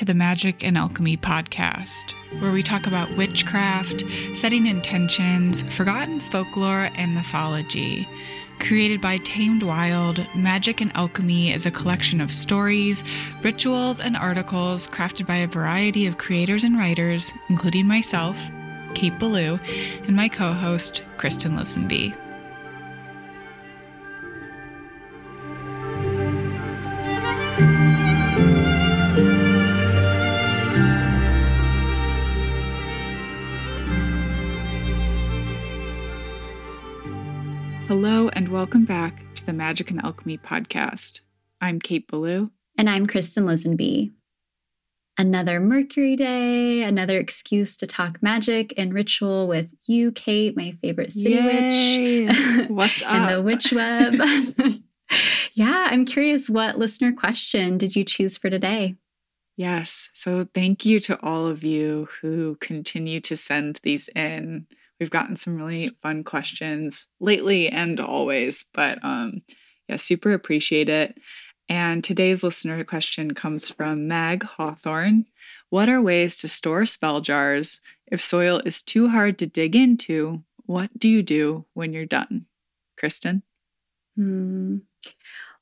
To the Magic and Alchemy podcast, where we talk about witchcraft, setting intentions, forgotten folklore, and mythology. Created by Tamed Wild, Magic and Alchemy is a collection of stories, rituals, and articles crafted by a variety of creators and writers, including myself, Kate Ballou, and my co host, Kristen Lisenby. Welcome back to the Magic and Alchemy podcast. I'm Kate Ballou. And I'm Kristen Lisenby. Another Mercury day, another excuse to talk magic and ritual with you, Kate, my favorite city Yay. witch. What's up? and the witch web. yeah, I'm curious what listener question did you choose for today? Yes. So thank you to all of you who continue to send these in. We've gotten some really fun questions lately and always, but um, yeah, super appreciate it. And today's listener question comes from Mag Hawthorne. What are ways to store spell jars if soil is too hard to dig into? What do you do when you're done? Kristen? Hmm.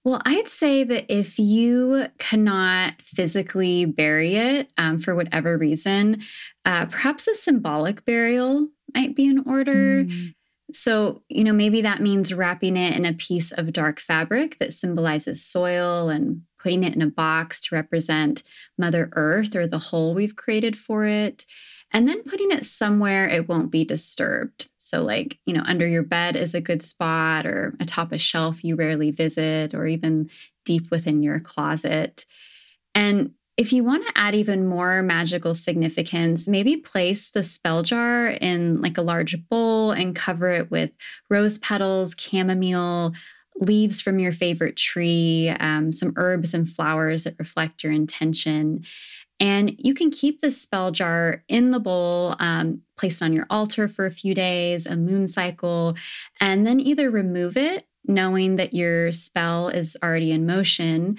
Well, I'd say that if you cannot physically bury it um, for whatever reason, uh, perhaps a symbolic burial might be in order. Mm. So, you know, maybe that means wrapping it in a piece of dark fabric that symbolizes soil and putting it in a box to represent Mother Earth or the hole we've created for it. And then putting it somewhere it won't be disturbed. So, like, you know, under your bed is a good spot, or atop a shelf you rarely visit, or even deep within your closet. And if you want to add even more magical significance, maybe place the spell jar in like a large bowl and cover it with rose petals, chamomile, leaves from your favorite tree, um, some herbs and flowers that reflect your intention. And you can keep the spell jar in the bowl, um, placed on your altar for a few days, a moon cycle, and then either remove it, knowing that your spell is already in motion,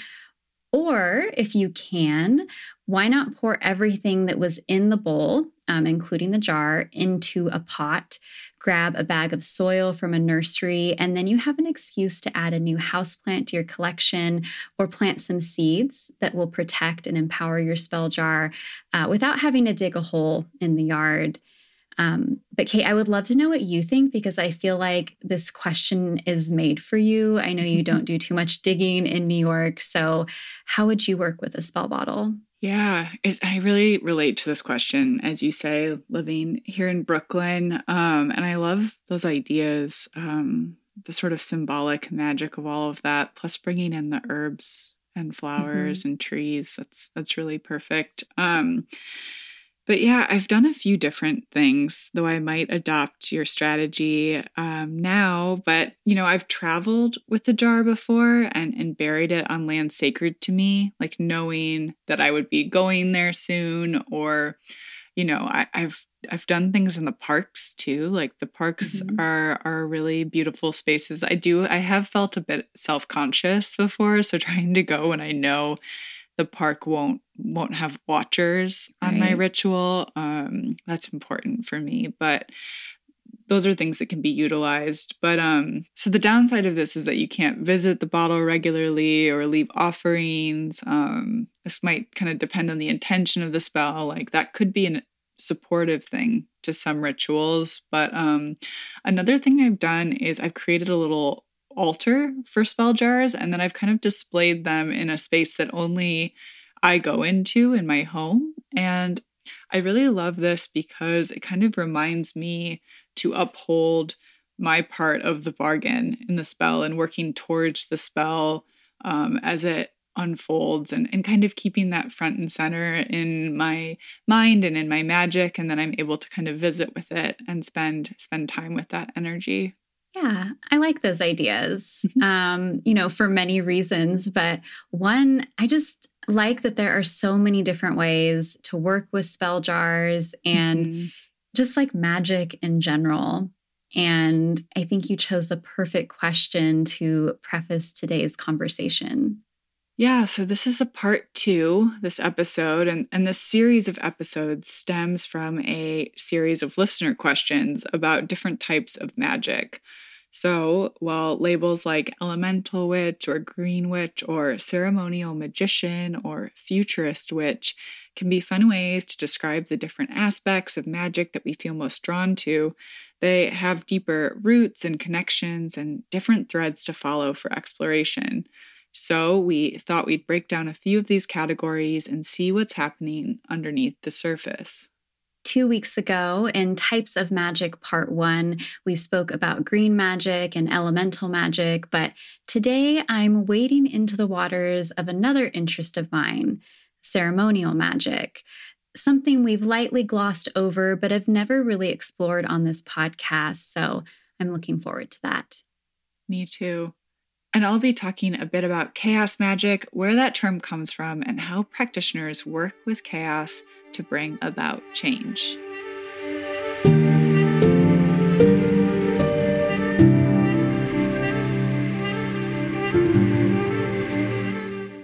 or if you can, why not pour everything that was in the bowl, um, including the jar, into a pot? Grab a bag of soil from a nursery, and then you have an excuse to add a new houseplant to your collection or plant some seeds that will protect and empower your spell jar uh, without having to dig a hole in the yard. Um, but Kate, I would love to know what you think because I feel like this question is made for you. I know you don't do too much digging in New York. So, how would you work with a spell bottle? Yeah, it, I really relate to this question, as you say, living here in Brooklyn. Um, and I love those ideas, um, the sort of symbolic magic of all of that, plus bringing in the herbs and flowers mm-hmm. and trees. That's that's really perfect. Um, but yeah, I've done a few different things, though I might adopt your strategy um, now. But, you know, I've traveled with the jar before and, and buried it on land sacred to me, like knowing that I would be going there soon or, you know, I, have I've done things in the parks too. Like the parks mm-hmm. are are really beautiful spaces. I do I have felt a bit self-conscious before, so trying to go when I know the park won't won't have watchers on right. my ritual. Um, that's important for me, but those are things that can be utilized. But um, so the downside of this is that you can't visit the bottle regularly or leave offerings. Um, this might kind of depend on the intention of the spell. Like that could be a supportive thing to some rituals. But um, another thing I've done is I've created a little altar for spell jars and then I've kind of displayed them in a space that only I go into in my home. And I really love this because it kind of reminds me to uphold my part of the bargain in the spell and working towards the spell um, as it unfolds and, and kind of keeping that front and center in my mind and in my magic and then i'm able to kind of visit with it and spend spend time with that energy yeah, I like those ideas, mm-hmm. um, you know, for many reasons. But one, I just like that there are so many different ways to work with spell jars and mm-hmm. just like magic in general. And I think you chose the perfect question to preface today's conversation. Yeah, so this is a part two, this episode, and, and this series of episodes stems from a series of listener questions about different types of magic. So, while labels like elemental witch or green witch or ceremonial magician or futurist witch can be fun ways to describe the different aspects of magic that we feel most drawn to, they have deeper roots and connections and different threads to follow for exploration. So we thought we'd break down a few of these categories and see what's happening underneath the surface. Two weeks ago, in Types of Magic Part 1, we spoke about green magic and elemental magic, but today I'm wading into the waters of another interest of mine ceremonial magic. Something we've lightly glossed over, but have never really explored on this podcast. So I'm looking forward to that. Me too. And I'll be talking a bit about chaos magic, where that term comes from, and how practitioners work with chaos to bring about change.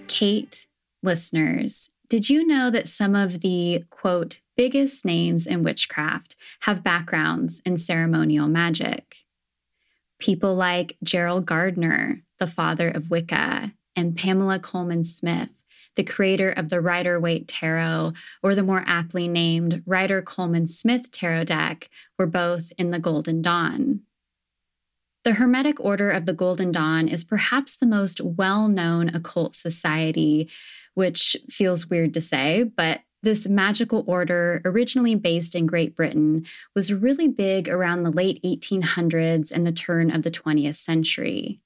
Kate, listeners, did you know that some of the quote biggest names in witchcraft have backgrounds in ceremonial magic? People like Gerald Gardner, the father of Wicca, and Pamela Colman Smith, the creator of the Rider Waite Tarot, or the more aptly named Rider Colman Smith Tarot deck, were both in the Golden Dawn. The Hermetic Order of the Golden Dawn is perhaps the most well known occult society, which feels weird to say, but this magical order, originally based in Great Britain, was really big around the late 1800s and the turn of the 20th century.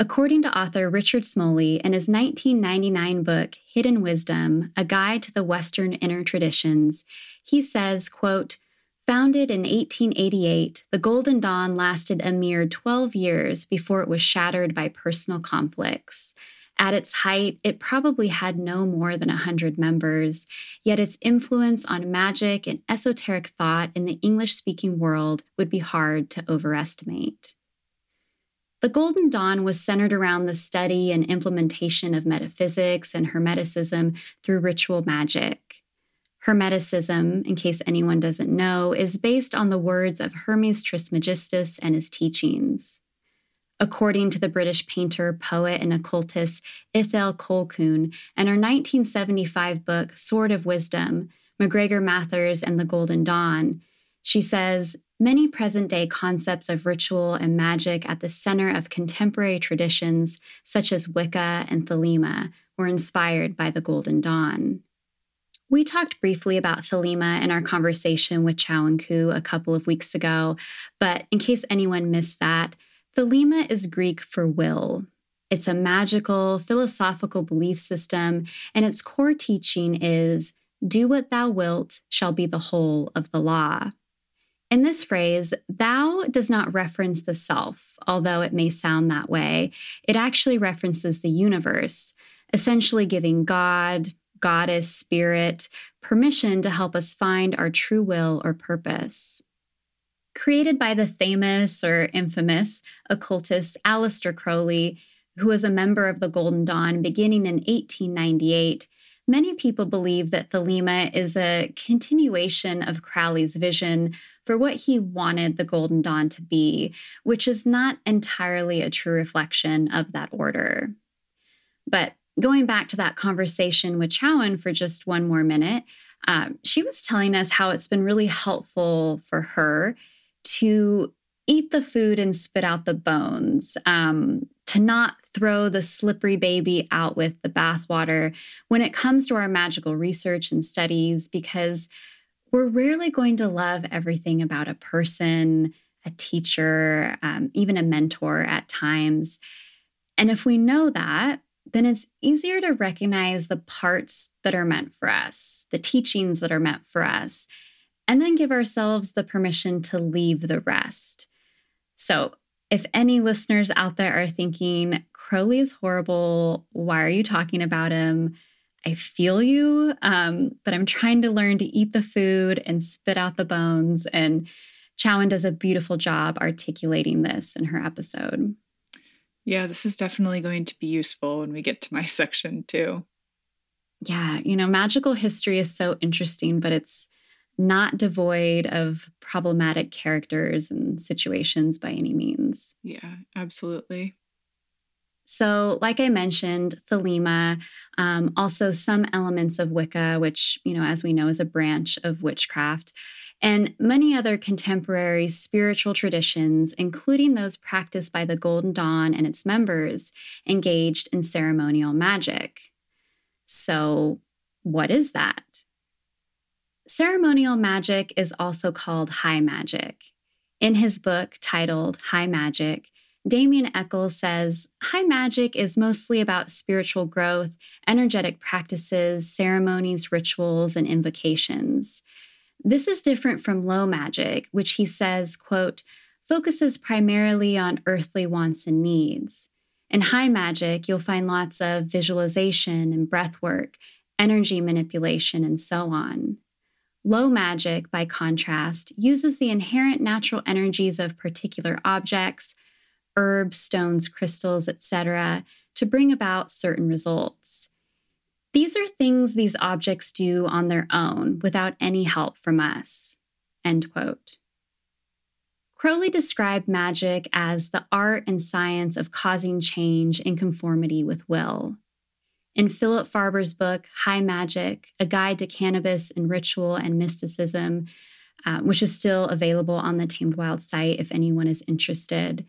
According to author Richard Smoley in his 1999 book Hidden Wisdom: A Guide to the Western Inner Traditions, he says, quote, Founded in 1888, the Golden Dawn lasted a mere 12 years before it was shattered by personal conflicts. At its height, it probably had no more than 100 members, yet its influence on magic and esoteric thought in the English speaking world would be hard to overestimate. The Golden Dawn was centered around the study and implementation of metaphysics and Hermeticism through ritual magic. Hermeticism, in case anyone doesn't know, is based on the words of Hermes Trismegistus and his teachings. According to the British painter, poet, and occultist Ithel Colquhoun and her 1975 book, Sword of Wisdom, MacGregor Mathers and the Golden Dawn, she says, Many present day concepts of ritual and magic at the center of contemporary traditions, such as Wicca and Thelema, were inspired by the Golden Dawn. We talked briefly about Thelema in our conversation with Chow and Koo a couple of weeks ago, but in case anyone missed that, Thelema is Greek for will. It's a magical, philosophical belief system, and its core teaching is do what thou wilt shall be the whole of the law. In this phrase, thou does not reference the self, although it may sound that way. It actually references the universe, essentially giving God, goddess, spirit permission to help us find our true will or purpose created by the famous or infamous occultist Aleister Crowley, who was a member of the Golden Dawn beginning in 1898. Many people believe that Thelema is a continuation of Crowley's vision for what he wanted the Golden Dawn to be, which is not entirely a true reflection of that order. But going back to that conversation with Chowan for just one more minute, um, she was telling us how it's been really helpful for her to eat the food and spit out the bones, um, to not throw the slippery baby out with the bathwater when it comes to our magical research and studies, because we're rarely going to love everything about a person, a teacher, um, even a mentor at times. And if we know that, then it's easier to recognize the parts that are meant for us, the teachings that are meant for us, and then give ourselves the permission to leave the rest. So, if any listeners out there are thinking, Crowley is horrible, why are you talking about him? I feel you, um, but I'm trying to learn to eat the food and spit out the bones. And Chowan does a beautiful job articulating this in her episode. Yeah, this is definitely going to be useful when we get to my section too. Yeah, you know, magical history is so interesting, but it's not devoid of problematic characters and situations by any means. Yeah, absolutely. So, like I mentioned, Thelema, um, also some elements of Wicca, which, you know, as we know, is a branch of witchcraft, and many other contemporary spiritual traditions, including those practiced by the Golden Dawn and its members, engaged in ceremonial magic. So, what is that? Ceremonial magic is also called high magic. In his book titled High Magic, Damien Echols says high magic is mostly about spiritual growth, energetic practices, ceremonies, rituals, and invocations. This is different from low magic, which he says, quote, focuses primarily on earthly wants and needs. In high magic, you'll find lots of visualization and breath work, energy manipulation, and so on. Low magic, by contrast, uses the inherent natural energies of particular objects, herbs, stones, crystals, etc., to bring about certain results. These are things these objects do on their own without any help from us. End quote. Crowley described magic as the art and science of causing change in conformity with will. In Philip Farber's book, High Magic A Guide to Cannabis and Ritual and Mysticism, uh, which is still available on the Tamed Wild site if anyone is interested,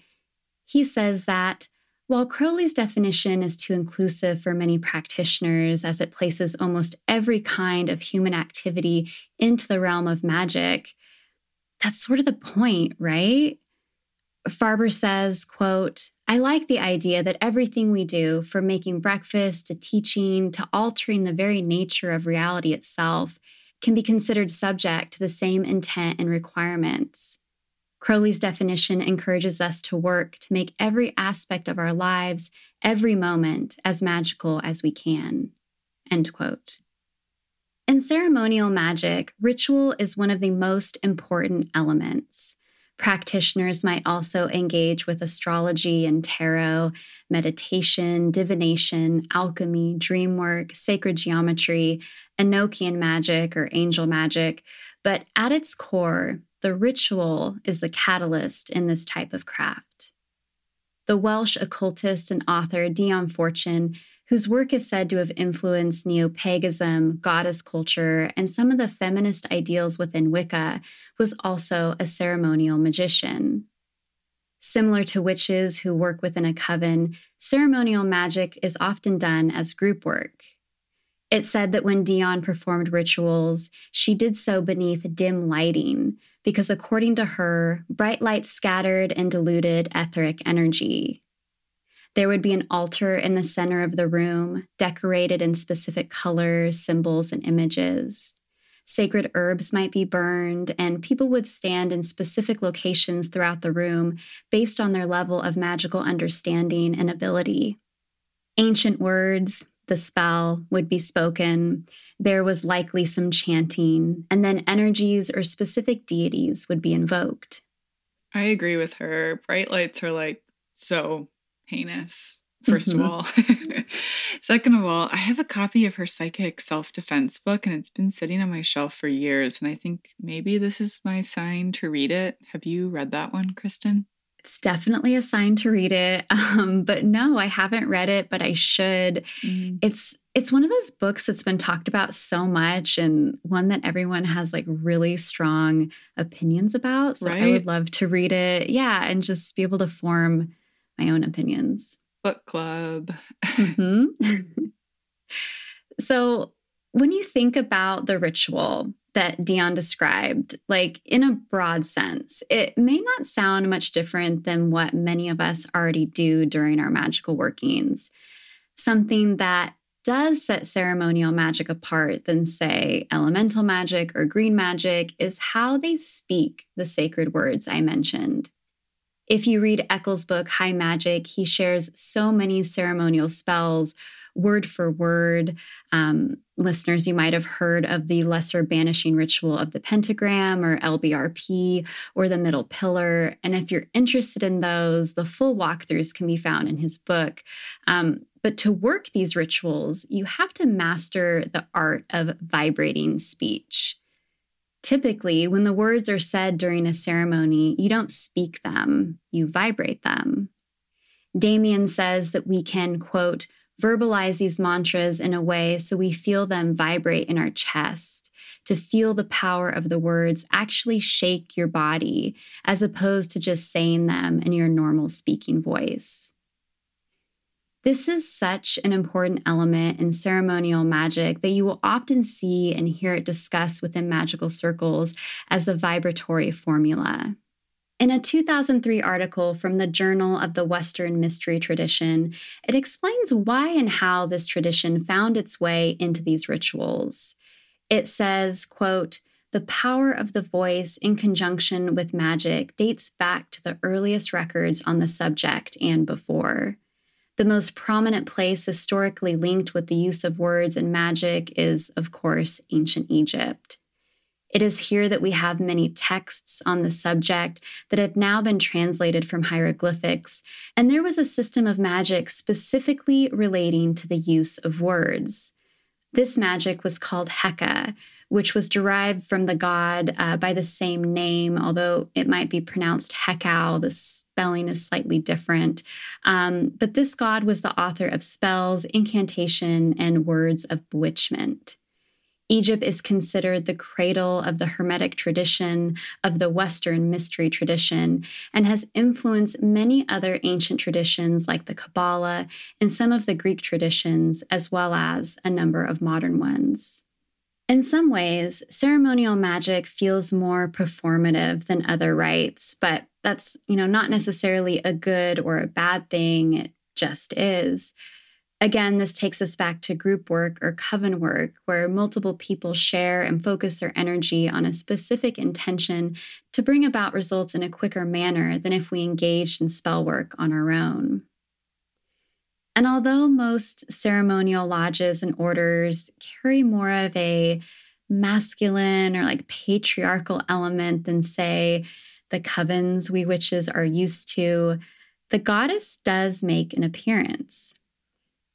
he says that while Crowley's definition is too inclusive for many practitioners, as it places almost every kind of human activity into the realm of magic, that's sort of the point, right? Farber says, quote, I like the idea that everything we do, from making breakfast to teaching to altering the very nature of reality itself, can be considered subject to the same intent and requirements. Crowley's definition encourages us to work to make every aspect of our lives, every moment, as magical as we can. End quote. In ceremonial magic, ritual is one of the most important elements. Practitioners might also engage with astrology and tarot, meditation, divination, alchemy, dream work, sacred geometry, Enochian magic or angel magic. But at its core, the ritual is the catalyst in this type of craft. The Welsh occultist and author Dion Fortune whose work is said to have influenced neo paganism, goddess culture, and some of the feminist ideals within Wicca, was also a ceremonial magician. Similar to witches who work within a coven, ceremonial magic is often done as group work. It's said that when Dion performed rituals, she did so beneath dim lighting, because according to her, bright light scattered and diluted etheric energy. There would be an altar in the center of the room, decorated in specific colors, symbols, and images. Sacred herbs might be burned, and people would stand in specific locations throughout the room based on their level of magical understanding and ability. Ancient words, the spell, would be spoken. There was likely some chanting, and then energies or specific deities would be invoked. I agree with her. Bright lights are like so heinous, 1st mm-hmm. of all. Second of all, I have a copy of her psychic self defense book and it's been sitting on my shelf for years. And I think maybe this is my sign to read it. Have you read that one, Kristen? It's definitely a sign to read it. Um, but no, I haven't read it, but I should. Mm. It's it's one of those books that's been talked about so much and one that everyone has like really strong opinions about. So right? I would love to read it. Yeah, and just be able to form my own opinions. Book club. mm-hmm. so, when you think about the ritual that Dion described, like in a broad sense, it may not sound much different than what many of us already do during our magical workings. Something that does set ceremonial magic apart than, say, elemental magic or green magic is how they speak the sacred words I mentioned. If you read Echols' book, High Magic, he shares so many ceremonial spells word for word. Um, listeners, you might have heard of the lesser banishing ritual of the pentagram or LBRP or the middle pillar. And if you're interested in those, the full walkthroughs can be found in his book. Um, but to work these rituals, you have to master the art of vibrating speech. Typically, when the words are said during a ceremony, you don't speak them, you vibrate them. Damien says that we can, quote, verbalize these mantras in a way so we feel them vibrate in our chest, to feel the power of the words actually shake your body, as opposed to just saying them in your normal speaking voice. This is such an important element in ceremonial magic that you will often see and hear it discussed within magical circles as the vibratory formula. In a 2003 article from the Journal of the Western Mystery Tradition, it explains why and how this tradition found its way into these rituals. It says, quote, the power of the voice in conjunction with magic dates back to the earliest records on the subject and before. The most prominent place historically linked with the use of words and magic is, of course, ancient Egypt. It is here that we have many texts on the subject that have now been translated from hieroglyphics, and there was a system of magic specifically relating to the use of words. This magic was called Heka, which was derived from the god uh, by the same name, although it might be pronounced Hekau. The spelling is slightly different. Um, but this god was the author of spells, incantation, and words of bewitchment. Egypt is considered the cradle of the Hermetic tradition of the Western mystery tradition and has influenced many other ancient traditions like the Kabbalah and some of the Greek traditions, as well as a number of modern ones. In some ways, ceremonial magic feels more performative than other rites, but that's, you know, not necessarily a good or a bad thing. It just is. Again, this takes us back to group work or coven work, where multiple people share and focus their energy on a specific intention to bring about results in a quicker manner than if we engaged in spell work on our own. And although most ceremonial lodges and orders carry more of a masculine or like patriarchal element than, say, the covens we witches are used to, the goddess does make an appearance.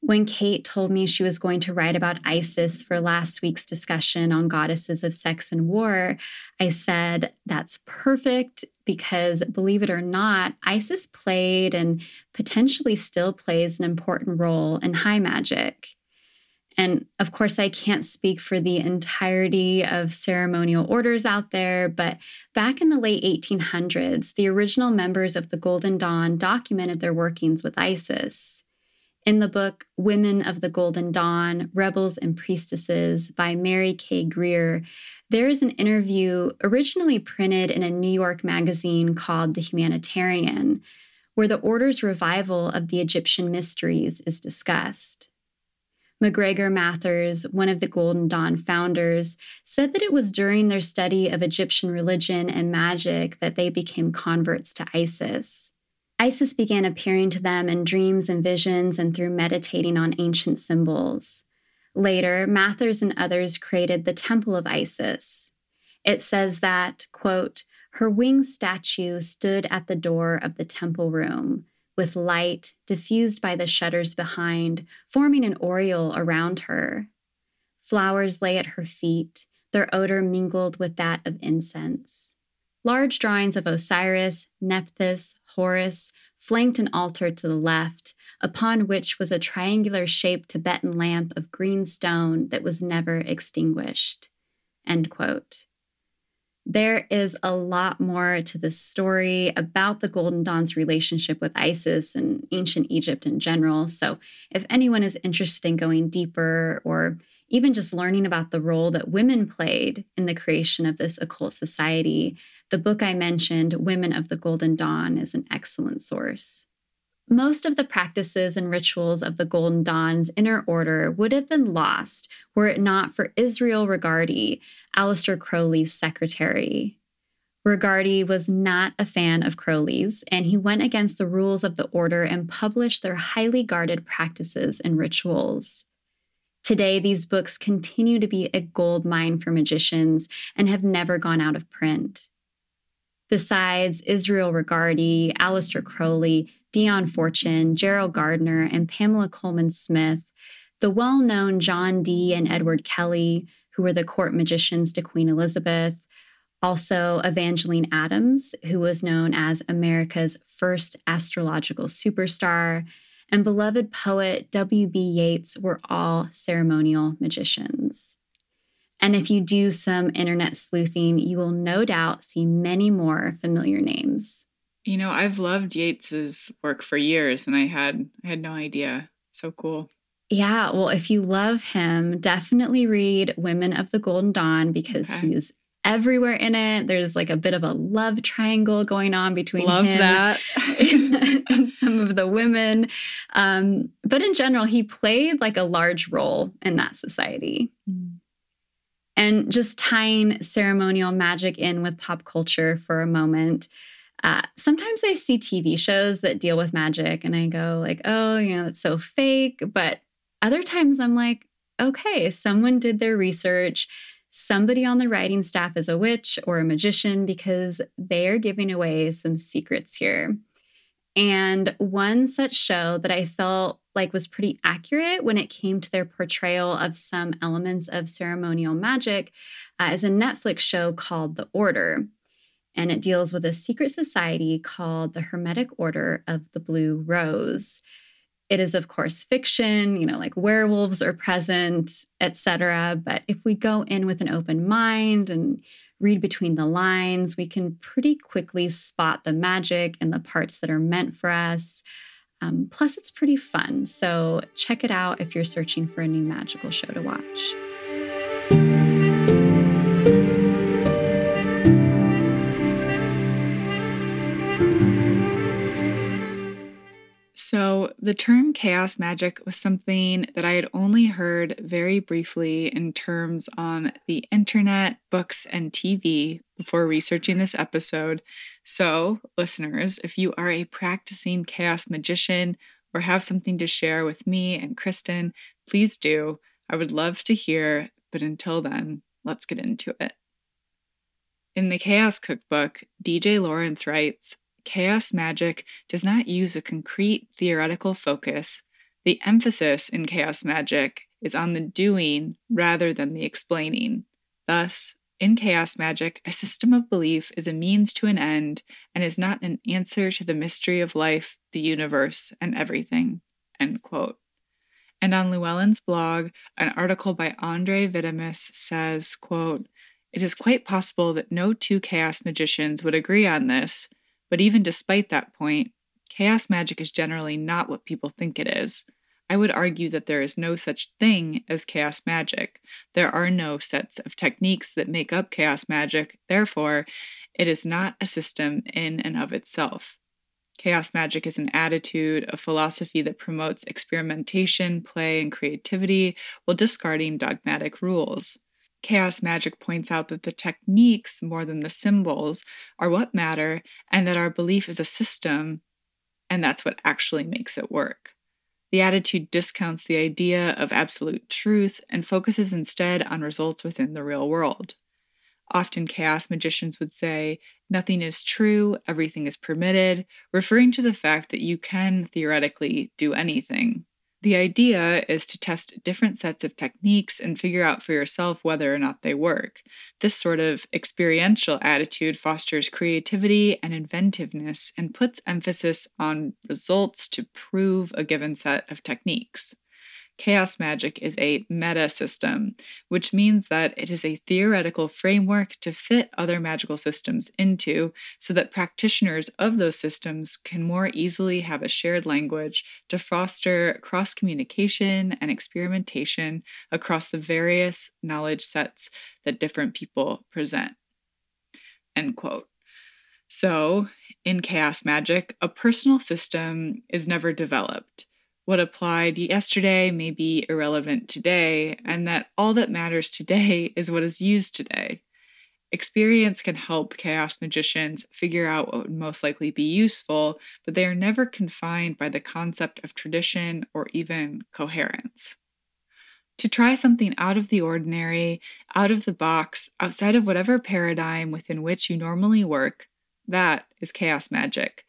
When Kate told me she was going to write about Isis for last week's discussion on goddesses of sex and war, I said, that's perfect because believe it or not, Isis played and potentially still plays an important role in high magic. And of course, I can't speak for the entirety of ceremonial orders out there, but back in the late 1800s, the original members of the Golden Dawn documented their workings with Isis. In the book Women of the Golden Dawn Rebels and Priestesses by Mary K. Greer, there is an interview originally printed in a New York magazine called The Humanitarian, where the order's revival of the Egyptian mysteries is discussed. MacGregor Mathers, one of the Golden Dawn founders, said that it was during their study of Egyptian religion and magic that they became converts to Isis. Isis began appearing to them in dreams and visions and through meditating on ancient symbols. Later, Mathers and others created the Temple of Isis. It says that, quote, her winged statue stood at the door of the temple room, with light diffused by the shutters behind, forming an aureole around her. Flowers lay at her feet, their odor mingled with that of incense. Large drawings of Osiris, Nephthys, Horus flanked an altar to the left, upon which was a triangular shaped Tibetan lamp of green stone that was never extinguished. End quote. There is a lot more to this story about the Golden Dawn's relationship with Isis and ancient Egypt in general. So, if anyone is interested in going deeper or even just learning about the role that women played in the creation of this occult society, the book I mentioned, Women of the Golden Dawn, is an excellent source. Most of the practices and rituals of the Golden Dawn's inner order would have been lost were it not for Israel Regardie, Aleister Crowley's secretary. Regardie was not a fan of Crowley's, and he went against the rules of the order and published their highly guarded practices and rituals. Today, these books continue to be a gold mine for magicians and have never gone out of print. Besides Israel Regardie, Aleister Crowley, Dion Fortune, Gerald Gardner, and Pamela Colman Smith, the well known John Dee and Edward Kelly, who were the court magicians to Queen Elizabeth, also Evangeline Adams, who was known as America's first astrological superstar, and beloved poet W.B. Yeats were all ceremonial magicians. And if you do some internet sleuthing, you will no doubt see many more familiar names. You know, I've loved Yeats's work for years and I had I had no idea. So cool. Yeah, well, if you love him, definitely read Women of the Golden Dawn because okay. he's everywhere in it. There's like a bit of a love triangle going on between love him that. and some of the women. Um, but in general, he played like a large role in that society. Mm. And just tying ceremonial magic in with pop culture for a moment. Uh, sometimes I see TV shows that deal with magic and I go like, oh, you know, it's so fake. But other times I'm like, okay, someone did their research somebody on the writing staff is a witch or a magician because they are giving away some secrets here. And one such show that I felt like was pretty accurate when it came to their portrayal of some elements of ceremonial magic uh, is a Netflix show called The Order. And it deals with a secret society called the Hermetic Order of the Blue Rose. It is, of course, fiction, you know, like werewolves are present, etc. But if we go in with an open mind and read between the lines, we can pretty quickly spot the magic and the parts that are meant for us. Um, plus, it's pretty fun. So, check it out if you're searching for a new magical show to watch. So, the term chaos magic was something that I had only heard very briefly in terms on the internet, books, and TV before researching this episode. So, listeners, if you are a practicing chaos magician or have something to share with me and Kristen, please do. I would love to hear, but until then, let's get into it. In the Chaos Cookbook, DJ Lawrence writes chaos magic does not use a concrete theoretical focus. The emphasis in chaos magic is on the doing rather than the explaining. Thus, in chaos magic, a system of belief is a means to an end and is not an answer to the mystery of life, the universe, and everything. End quote. And on Llewellyn's blog, an article by Andre Vitimus says, quote, It is quite possible that no two chaos magicians would agree on this, but even despite that point, chaos magic is generally not what people think it is. I would argue that there is no such thing as chaos magic. There are no sets of techniques that make up chaos magic, therefore, it is not a system in and of itself. Chaos magic is an attitude, a philosophy that promotes experimentation, play, and creativity while discarding dogmatic rules. Chaos Magic points out that the techniques, more than the symbols, are what matter, and that our belief is a system, and that's what actually makes it work. The attitude discounts the idea of absolute truth and focuses instead on results within the real world. Often, chaos magicians would say, Nothing is true, everything is permitted, referring to the fact that you can theoretically do anything. The idea is to test different sets of techniques and figure out for yourself whether or not they work. This sort of experiential attitude fosters creativity and inventiveness and puts emphasis on results to prove a given set of techniques. Chaos magic is a meta system, which means that it is a theoretical framework to fit other magical systems into so that practitioners of those systems can more easily have a shared language to foster cross communication and experimentation across the various knowledge sets that different people present. End quote. So, in chaos magic, a personal system is never developed what applied yesterday may be irrelevant today, and that all that matters today is what is used today. Experience can help chaos magicians figure out what would most likely be useful, but they are never confined by the concept of tradition or even coherence. To try something out of the ordinary, out of the box, outside of whatever paradigm within which you normally work, that is chaos magic.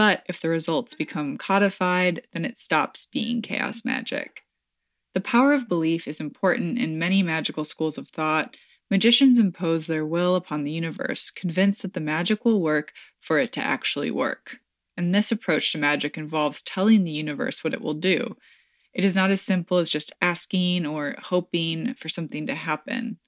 But if the results become codified, then it stops being chaos magic. The power of belief is important in many magical schools of thought. Magicians impose their will upon the universe, convinced that the magic will work for it to actually work. And this approach to magic involves telling the universe what it will do. It is not as simple as just asking or hoping for something to happen.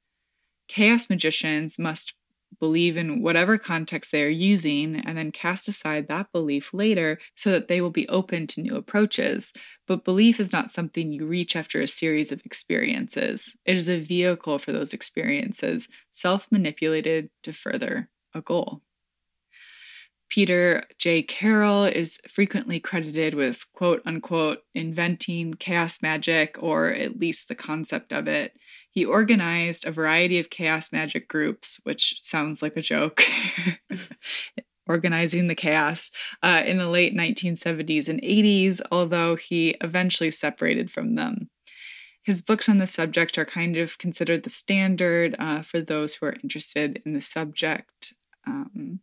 Chaos magicians must believe in whatever context they are using, and then cast aside that belief later so that they will be open to new approaches. But belief is not something you reach after a series of experiences, it is a vehicle for those experiences, self manipulated to further a goal. Peter J. Carroll is frequently credited with quote unquote inventing chaos magic, or at least the concept of it. He organized a variety of chaos magic groups, which sounds like a joke. organizing the chaos uh, in the late 1970s and 80s, although he eventually separated from them. His books on the subject are kind of considered the standard uh, for those who are interested in the subject. Um,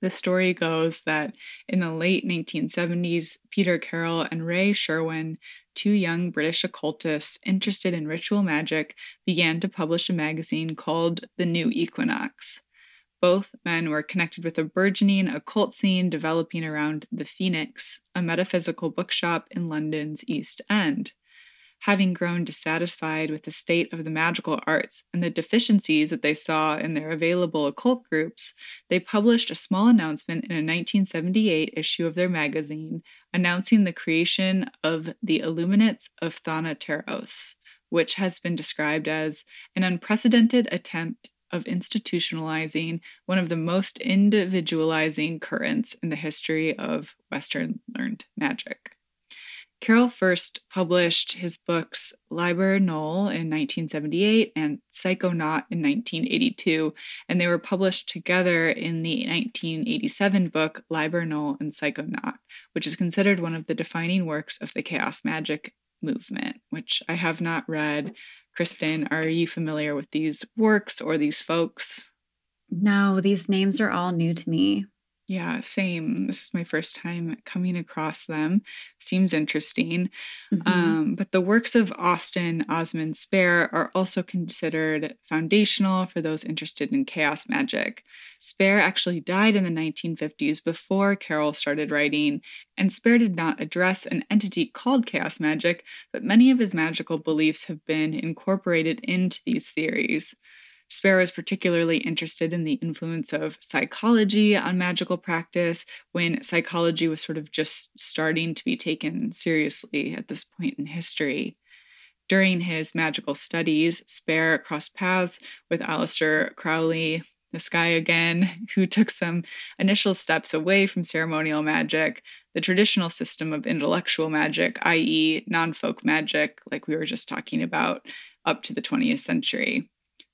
the story goes that in the late 1970s, Peter Carroll and Ray Sherwin, two young British occultists interested in ritual magic, began to publish a magazine called The New Equinox. Both men were connected with a burgeoning occult scene developing around the Phoenix, a metaphysical bookshop in London's East End having grown dissatisfied with the state of the magical arts and the deficiencies that they saw in their available occult groups, they published a small announcement in a 1978 issue of their magazine announcing the creation of the Illuminates of Thanateros, which has been described as an unprecedented attempt of institutionalizing one of the most individualizing currents in the history of Western learned magic. Carroll first published his books Liber Null in 1978 and Psychonaut in 1982, and they were published together in the 1987 book Liber Null and Psychonaut, which is considered one of the defining works of the chaos magic movement, which I have not read. Kristen, are you familiar with these works or these folks? No, these names are all new to me. Yeah, same. This is my first time coming across them. Seems interesting. Mm-hmm. Um, but the works of Austin Osman Spare are also considered foundational for those interested in chaos magic. Spare actually died in the 1950s before Carroll started writing, and Spare did not address an entity called chaos magic, but many of his magical beliefs have been incorporated into these theories. Spare is particularly interested in the influence of psychology on magical practice when psychology was sort of just starting to be taken seriously at this point in history. During his magical studies, Spare crossed paths with Aleister Crowley, this guy again, who took some initial steps away from ceremonial magic, the traditional system of intellectual magic, i.e., non folk magic, like we were just talking about, up to the 20th century.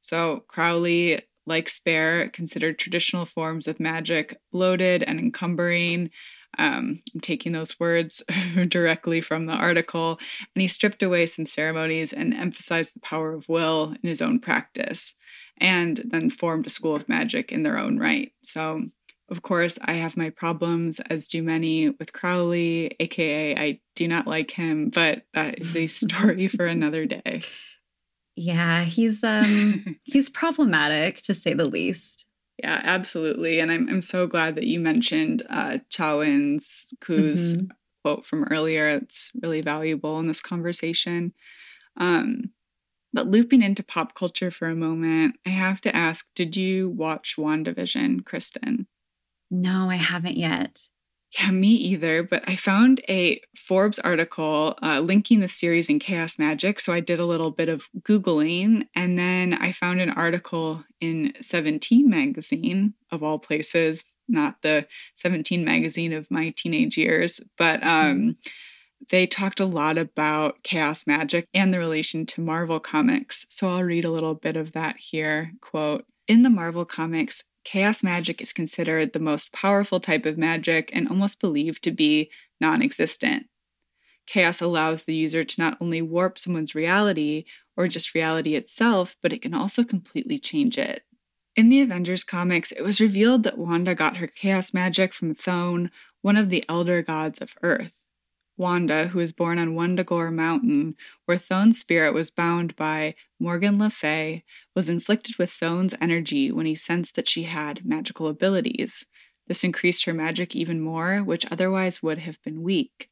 So Crowley, like Spare, considered traditional forms of magic bloated and encumbering. Um, I'm taking those words directly from the article, and he stripped away some ceremonies and emphasized the power of will in his own practice, and then formed a school of magic in their own right. So, of course, I have my problems, as do many, with Crowley, aka I do not like him, but that is a story for another day. Yeah, he's um he's problematic to say the least. Yeah, absolutely. And I'm I'm so glad that you mentioned uh Chawin's Ku's mm-hmm. quote from earlier. It's really valuable in this conversation. Um but looping into pop culture for a moment, I have to ask, did you watch WandaVision, Kristen? No, I haven't yet. Yeah, me either. But I found a Forbes article uh, linking the series in Chaos Magic. So I did a little bit of Googling and then I found an article in 17 magazine, of all places, not the 17 magazine of my teenage years, but um, they talked a lot about chaos magic and the relation to Marvel comics. So I'll read a little bit of that here. Quote, In the Marvel comics, chaos magic is considered the most powerful type of magic and almost believed to be non existent. Chaos allows the user to not only warp someone's reality or just reality itself, but it can also completely change it. In the Avengers comics, it was revealed that Wanda got her chaos magic from Chthon, one of the elder gods of Earth. Wanda, who was born on Wundagore Mountain, where Chthon's spirit was bound by Morgan Le Fay, was inflicted with Chthon's energy when he sensed that she had magical abilities. This increased her magic even more, which otherwise would have been weak.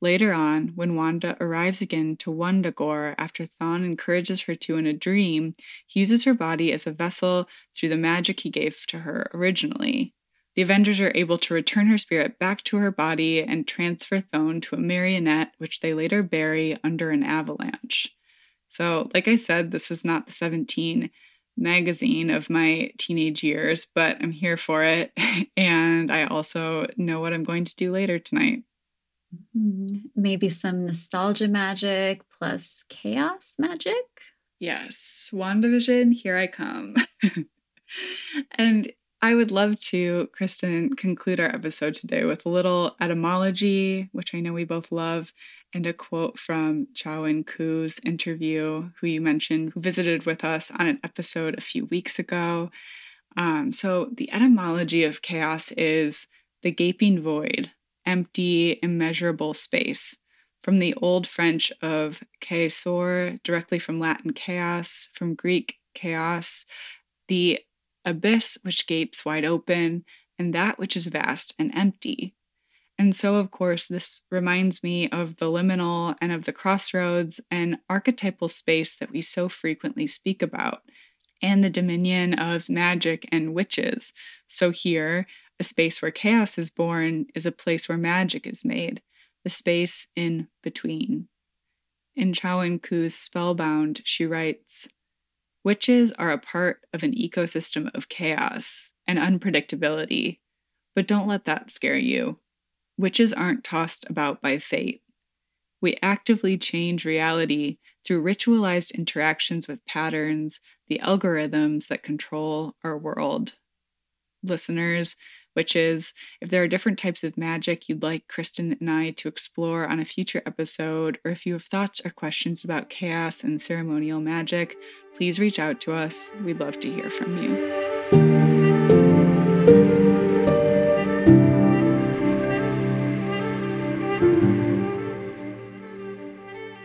Later on, when Wanda arrives again to Wundagore after Chthon encourages her to in a dream, he uses her body as a vessel through the magic he gave to her originally. The Avengers are able to return her spirit back to her body and transfer Chthon to a marionette, which they later bury under an avalanche. So, like I said, this was not the 17 magazine of my teenage years, but I'm here for it. And I also know what I'm going to do later tonight. Mm-hmm. Maybe some nostalgia magic plus chaos magic? Yes. WandaVision, here I come. and I would love to, Kristen, conclude our episode today with a little etymology, which I know we both love, and a quote from Chaweon Koo's interview, who you mentioned, who visited with us on an episode a few weeks ago. Um, so, the etymology of chaos is the gaping void, empty, immeasurable space. From the Old French of chaosor, directly from Latin chaos, from Greek chaos, the abyss which gapes wide open, and that which is vast and empty. And so, of course, this reminds me of the liminal and of the crossroads and archetypal space that we so frequently speak about, and the dominion of magic and witches. So, here, a space where chaos is born is a place where magic is made, the space in between. In Chaweon Koo's Spellbound, she writes Witches are a part of an ecosystem of chaos and unpredictability, but don't let that scare you. Witches aren't tossed about by fate. We actively change reality through ritualized interactions with patterns, the algorithms that control our world. Listeners, witches, if there are different types of magic you'd like Kristen and I to explore on a future episode, or if you have thoughts or questions about chaos and ceremonial magic, please reach out to us. We'd love to hear from you.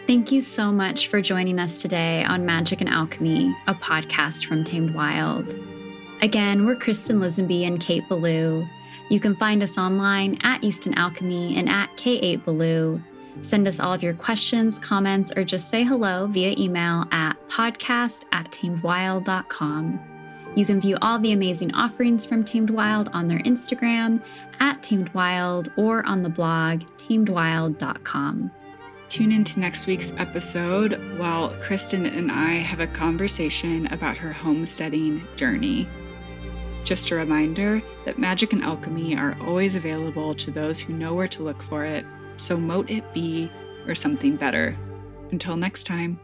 Thank you so much for joining us today on Magic and Alchemy, a podcast from Tamed Wild. Again, we're Kristen Lisenby and Kate Belew. You can find us online at Easton Alchemy and at K8 Belew. Send us all of your questions, comments, or just say hello via email at podcast at tamedwild.com. You can view all the amazing offerings from Tamed Wild on their Instagram at Tamed Wild or on the blog tamedwild.com. Tune into next week's episode while Kristen and I have a conversation about her homesteading journey. Just a reminder that magic and alchemy are always available to those who know where to look for it, so mote it be or something better. Until next time.